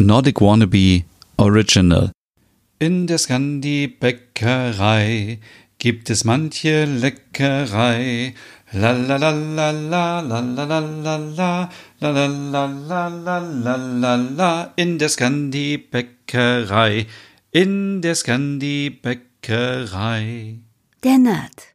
Nordic Wannabe Original. In der Scandi-Bäckerei gibt es manche Leckerei. La la la la la la la la la la la la la la la la la la in der Scandi-Bäckerei. In der Scandi-Bäckerei. Der Nerd.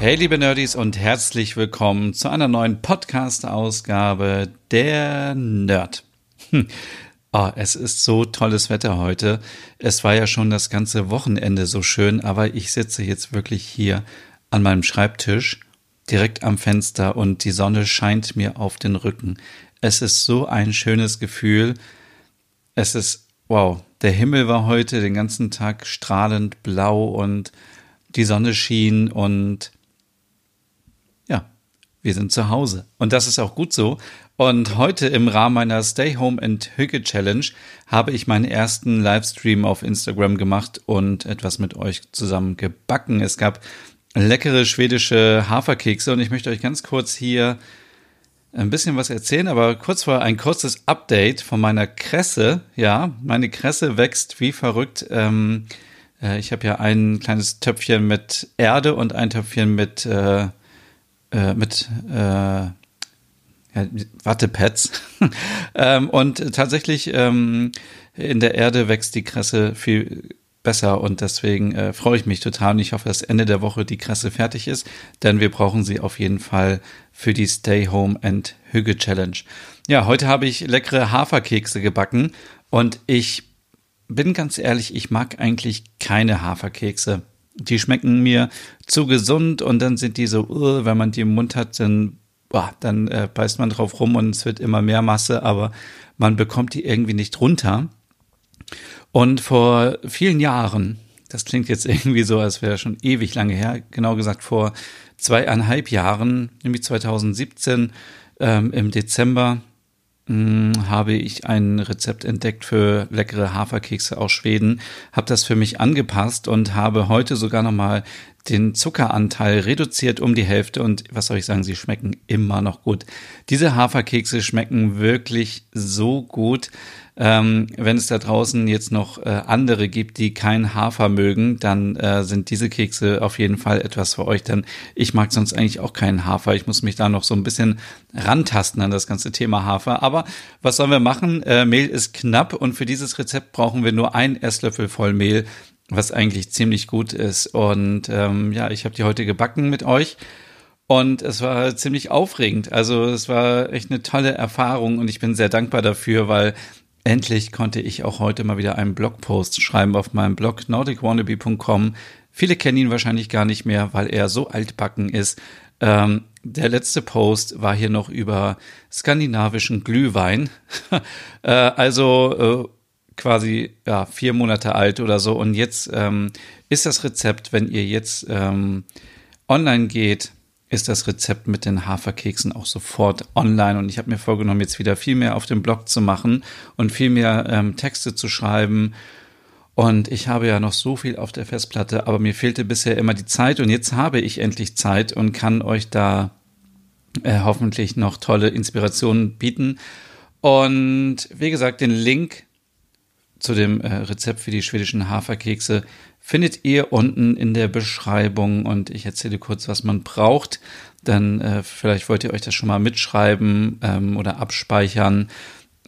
Hey liebe Nerdies und herzlich willkommen zu einer neuen Podcast-Ausgabe der Nerd. Oh, es ist so tolles Wetter heute. Es war ja schon das ganze Wochenende so schön, aber ich sitze jetzt wirklich hier an meinem Schreibtisch direkt am Fenster und die Sonne scheint mir auf den Rücken. Es ist so ein schönes Gefühl. Es ist, wow, der Himmel war heute den ganzen Tag strahlend blau und die Sonne schien und wir sind zu Hause. Und das ist auch gut so. Und heute im Rahmen meiner Stay Home and Hücke Challenge habe ich meinen ersten Livestream auf Instagram gemacht und etwas mit euch zusammen gebacken. Es gab leckere schwedische Haferkekse und ich möchte euch ganz kurz hier ein bisschen was erzählen, aber kurz vor ein kurzes Update von meiner Kresse. Ja, meine Kresse wächst wie verrückt. Ähm, äh, ich habe ja ein kleines Töpfchen mit Erde und ein Töpfchen mit äh, äh, mit äh, ja, Wattepads. ähm, und tatsächlich ähm, in der Erde wächst die Kresse viel besser und deswegen äh, freue ich mich total und ich hoffe, dass Ende der Woche die Kresse fertig ist, denn wir brauchen sie auf jeden Fall für die Stay Home and Hüge Challenge. Ja, heute habe ich leckere Haferkekse gebacken und ich bin ganz ehrlich, ich mag eigentlich keine Haferkekse die schmecken mir zu gesund und dann sind die so, wenn man die im Mund hat, dann, boah, dann äh, beißt man drauf rum und es wird immer mehr Masse, aber man bekommt die irgendwie nicht runter. Und vor vielen Jahren, das klingt jetzt irgendwie so, als wäre schon ewig lange her, genau gesagt vor zweieinhalb Jahren, nämlich 2017 ähm, im Dezember, habe ich ein Rezept entdeckt für leckere Haferkekse aus Schweden, habe das für mich angepasst und habe heute sogar nochmal den Zuckeranteil reduziert um die Hälfte und was soll ich sagen, sie schmecken immer noch gut. Diese Haferkekse schmecken wirklich so gut. Ähm, wenn es da draußen jetzt noch äh, andere gibt, die kein Hafer mögen, dann äh, sind diese Kekse auf jeden Fall etwas für euch, denn ich mag sonst eigentlich auch keinen Hafer. Ich muss mich da noch so ein bisschen rantasten an das ganze Thema Hafer. Aber was sollen wir machen? Äh, Mehl ist knapp und für dieses Rezept brauchen wir nur ein Esslöffel voll Mehl, was eigentlich ziemlich gut ist. Und ähm, ja, ich habe die heute gebacken mit euch. Und es war ziemlich aufregend. Also es war echt eine tolle Erfahrung und ich bin sehr dankbar dafür, weil Endlich konnte ich auch heute mal wieder einen Blogpost schreiben auf meinem Blog nordicwannabe.com. Viele kennen ihn wahrscheinlich gar nicht mehr, weil er so altbacken ist. Ähm, der letzte Post war hier noch über skandinavischen Glühwein. äh, also äh, quasi ja, vier Monate alt oder so. Und jetzt ähm, ist das Rezept, wenn ihr jetzt ähm, online geht, ist das Rezept mit den Haferkeksen auch sofort online. Und ich habe mir vorgenommen, jetzt wieder viel mehr auf dem Blog zu machen und viel mehr ähm, Texte zu schreiben. Und ich habe ja noch so viel auf der Festplatte, aber mir fehlte bisher immer die Zeit. Und jetzt habe ich endlich Zeit und kann euch da äh, hoffentlich noch tolle Inspirationen bieten. Und wie gesagt, den Link zu dem äh, Rezept für die schwedischen Haferkekse findet ihr unten in der Beschreibung und ich erzähle kurz, was man braucht. Dann äh, vielleicht wollt ihr euch das schon mal mitschreiben ähm, oder abspeichern.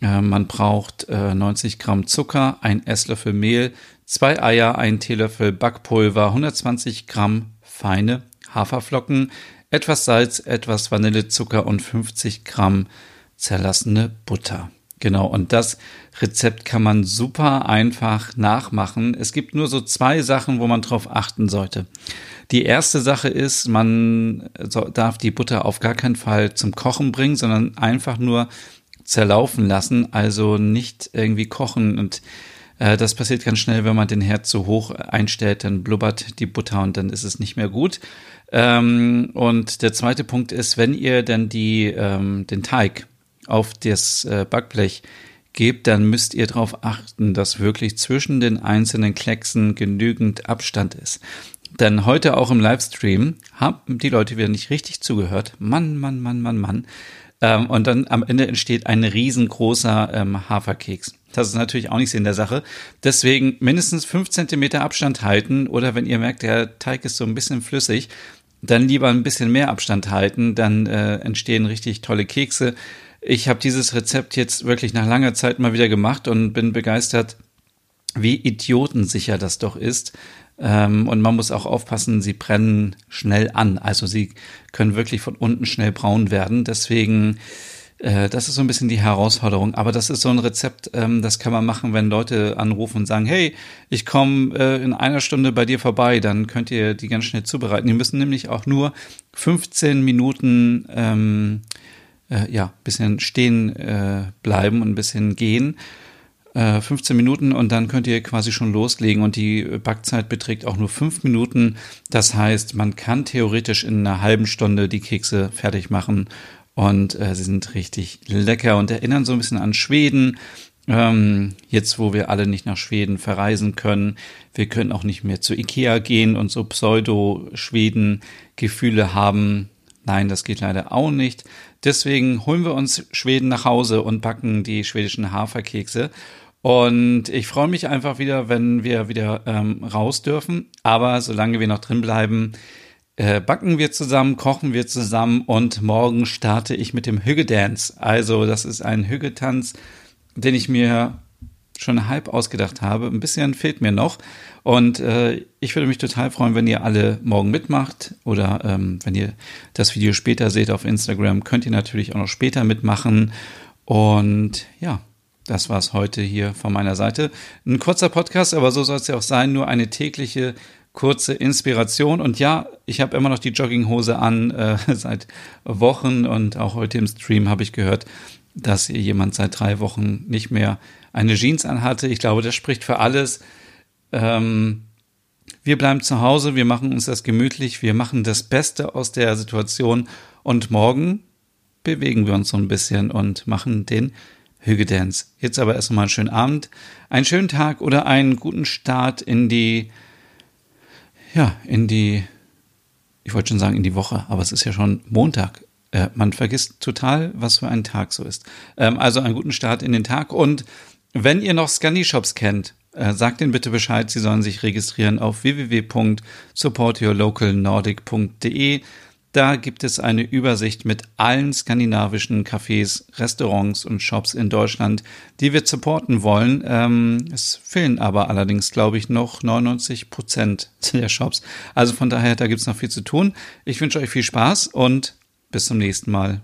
Äh, man braucht äh, 90 Gramm Zucker, ein Esslöffel Mehl, zwei Eier, ein Teelöffel Backpulver, 120 Gramm feine Haferflocken, etwas Salz, etwas Vanillezucker und 50 Gramm zerlassene Butter. Genau, und das Rezept kann man super einfach nachmachen. Es gibt nur so zwei Sachen, wo man drauf achten sollte. Die erste Sache ist, man darf die Butter auf gar keinen Fall zum Kochen bringen, sondern einfach nur zerlaufen lassen, also nicht irgendwie kochen und Äh, das passiert ganz schnell, wenn man den Herd zu hoch einstellt, dann blubbert die Butter und dann ist es nicht mehr gut. Ähm, und der zweite Punkt ist, wenn ihr dann die, ähm, den Teig auf das äh, Backblech gebt, dann müsst ihr darauf achten, dass wirklich zwischen den einzelnen Klecksen genügend Abstand ist. Denn heute auch im Livestream haben die Leute wieder nicht richtig zugehört. Mann, Mann, Mann, Mann, Mann. Ähm, und dann am Ende entsteht ein riesengroßer ähm, Haferkeks. Das ist natürlich auch nicht Sinn der Sache. Deswegen mindestens fünf Zentimeter Abstand halten oder wenn ihr merkt, der Teig ist so ein bisschen flüssig, dann lieber ein bisschen mehr Abstand halten. Dann äh, entstehen richtig tolle Kekse. Ich habe dieses Rezept jetzt wirklich nach langer Zeit mal wieder gemacht und bin begeistert, wie idiotensicher das doch ist. Ähm, und man muss auch aufpassen, sie brennen schnell an. Also sie können wirklich von unten schnell braun werden. Deswegen, äh, das ist so ein bisschen die Herausforderung. Aber das ist so ein Rezept, ähm, das kann man machen, wenn Leute anrufen und sagen, hey, ich komme äh, in einer Stunde bei dir vorbei, dann könnt ihr die ganz schnell zubereiten. Die müssen nämlich auch nur 15 Minuten ähm, äh, ja, bisschen stehen äh, bleiben und ein bisschen gehen. 15 äh, Minuten und dann könnt ihr quasi schon loslegen und die Backzeit beträgt auch nur 5 Minuten. Das heißt, man kann theoretisch in einer halben Stunde die Kekse fertig machen und äh, sie sind richtig lecker und erinnern so ein bisschen an Schweden. Ähm, jetzt, wo wir alle nicht nach Schweden verreisen können, wir können auch nicht mehr zu Ikea gehen und so Pseudo-Schweden-Gefühle haben. Nein, das geht leider auch nicht. Deswegen holen wir uns Schweden nach Hause und backen die schwedischen Haferkekse. Und ich freue mich einfach wieder, wenn wir wieder ähm, raus dürfen. Aber solange wir noch drin bleiben, äh, backen wir zusammen, kochen wir zusammen und morgen starte ich mit dem Hügge-Dance. Also das ist ein Hüggetanz, den ich mir schon halb ausgedacht habe. Ein bisschen fehlt mir noch. Und äh, ich würde mich total freuen, wenn ihr alle morgen mitmacht. Oder ähm, wenn ihr das Video später seht auf Instagram, könnt ihr natürlich auch noch später mitmachen. Und ja, das war's heute hier von meiner Seite. Ein kurzer Podcast, aber so soll es ja auch sein. Nur eine tägliche kurze Inspiration. Und ja, ich habe immer noch die Jogginghose an äh, seit Wochen und auch heute im Stream habe ich gehört, dass hier jemand seit drei Wochen nicht mehr eine Jeans anhatte. Ich glaube, das spricht für alles. Ähm, wir bleiben zu Hause, wir machen uns das gemütlich, wir machen das Beste aus der Situation und morgen bewegen wir uns so ein bisschen und machen den Hügedance. Jetzt aber erstmal einen schönen Abend, einen schönen Tag oder einen guten Start in die, ja, in die, ich wollte schon sagen in die Woche, aber es ist ja schon Montag. Äh, man vergisst total, was für ein Tag so ist. Ähm, also einen guten Start in den Tag und wenn ihr noch Scanny-Shops kennt, äh, sagt ihnen bitte Bescheid, sie sollen sich registrieren auf www.supportyourlocalnordic.de. Da gibt es eine Übersicht mit allen skandinavischen Cafés, Restaurants und Shops in Deutschland, die wir supporten wollen. Ähm, es fehlen aber allerdings, glaube ich, noch 99 Prozent der Shops. Also von daher, da gibt es noch viel zu tun. Ich wünsche euch viel Spaß und bis zum nächsten Mal.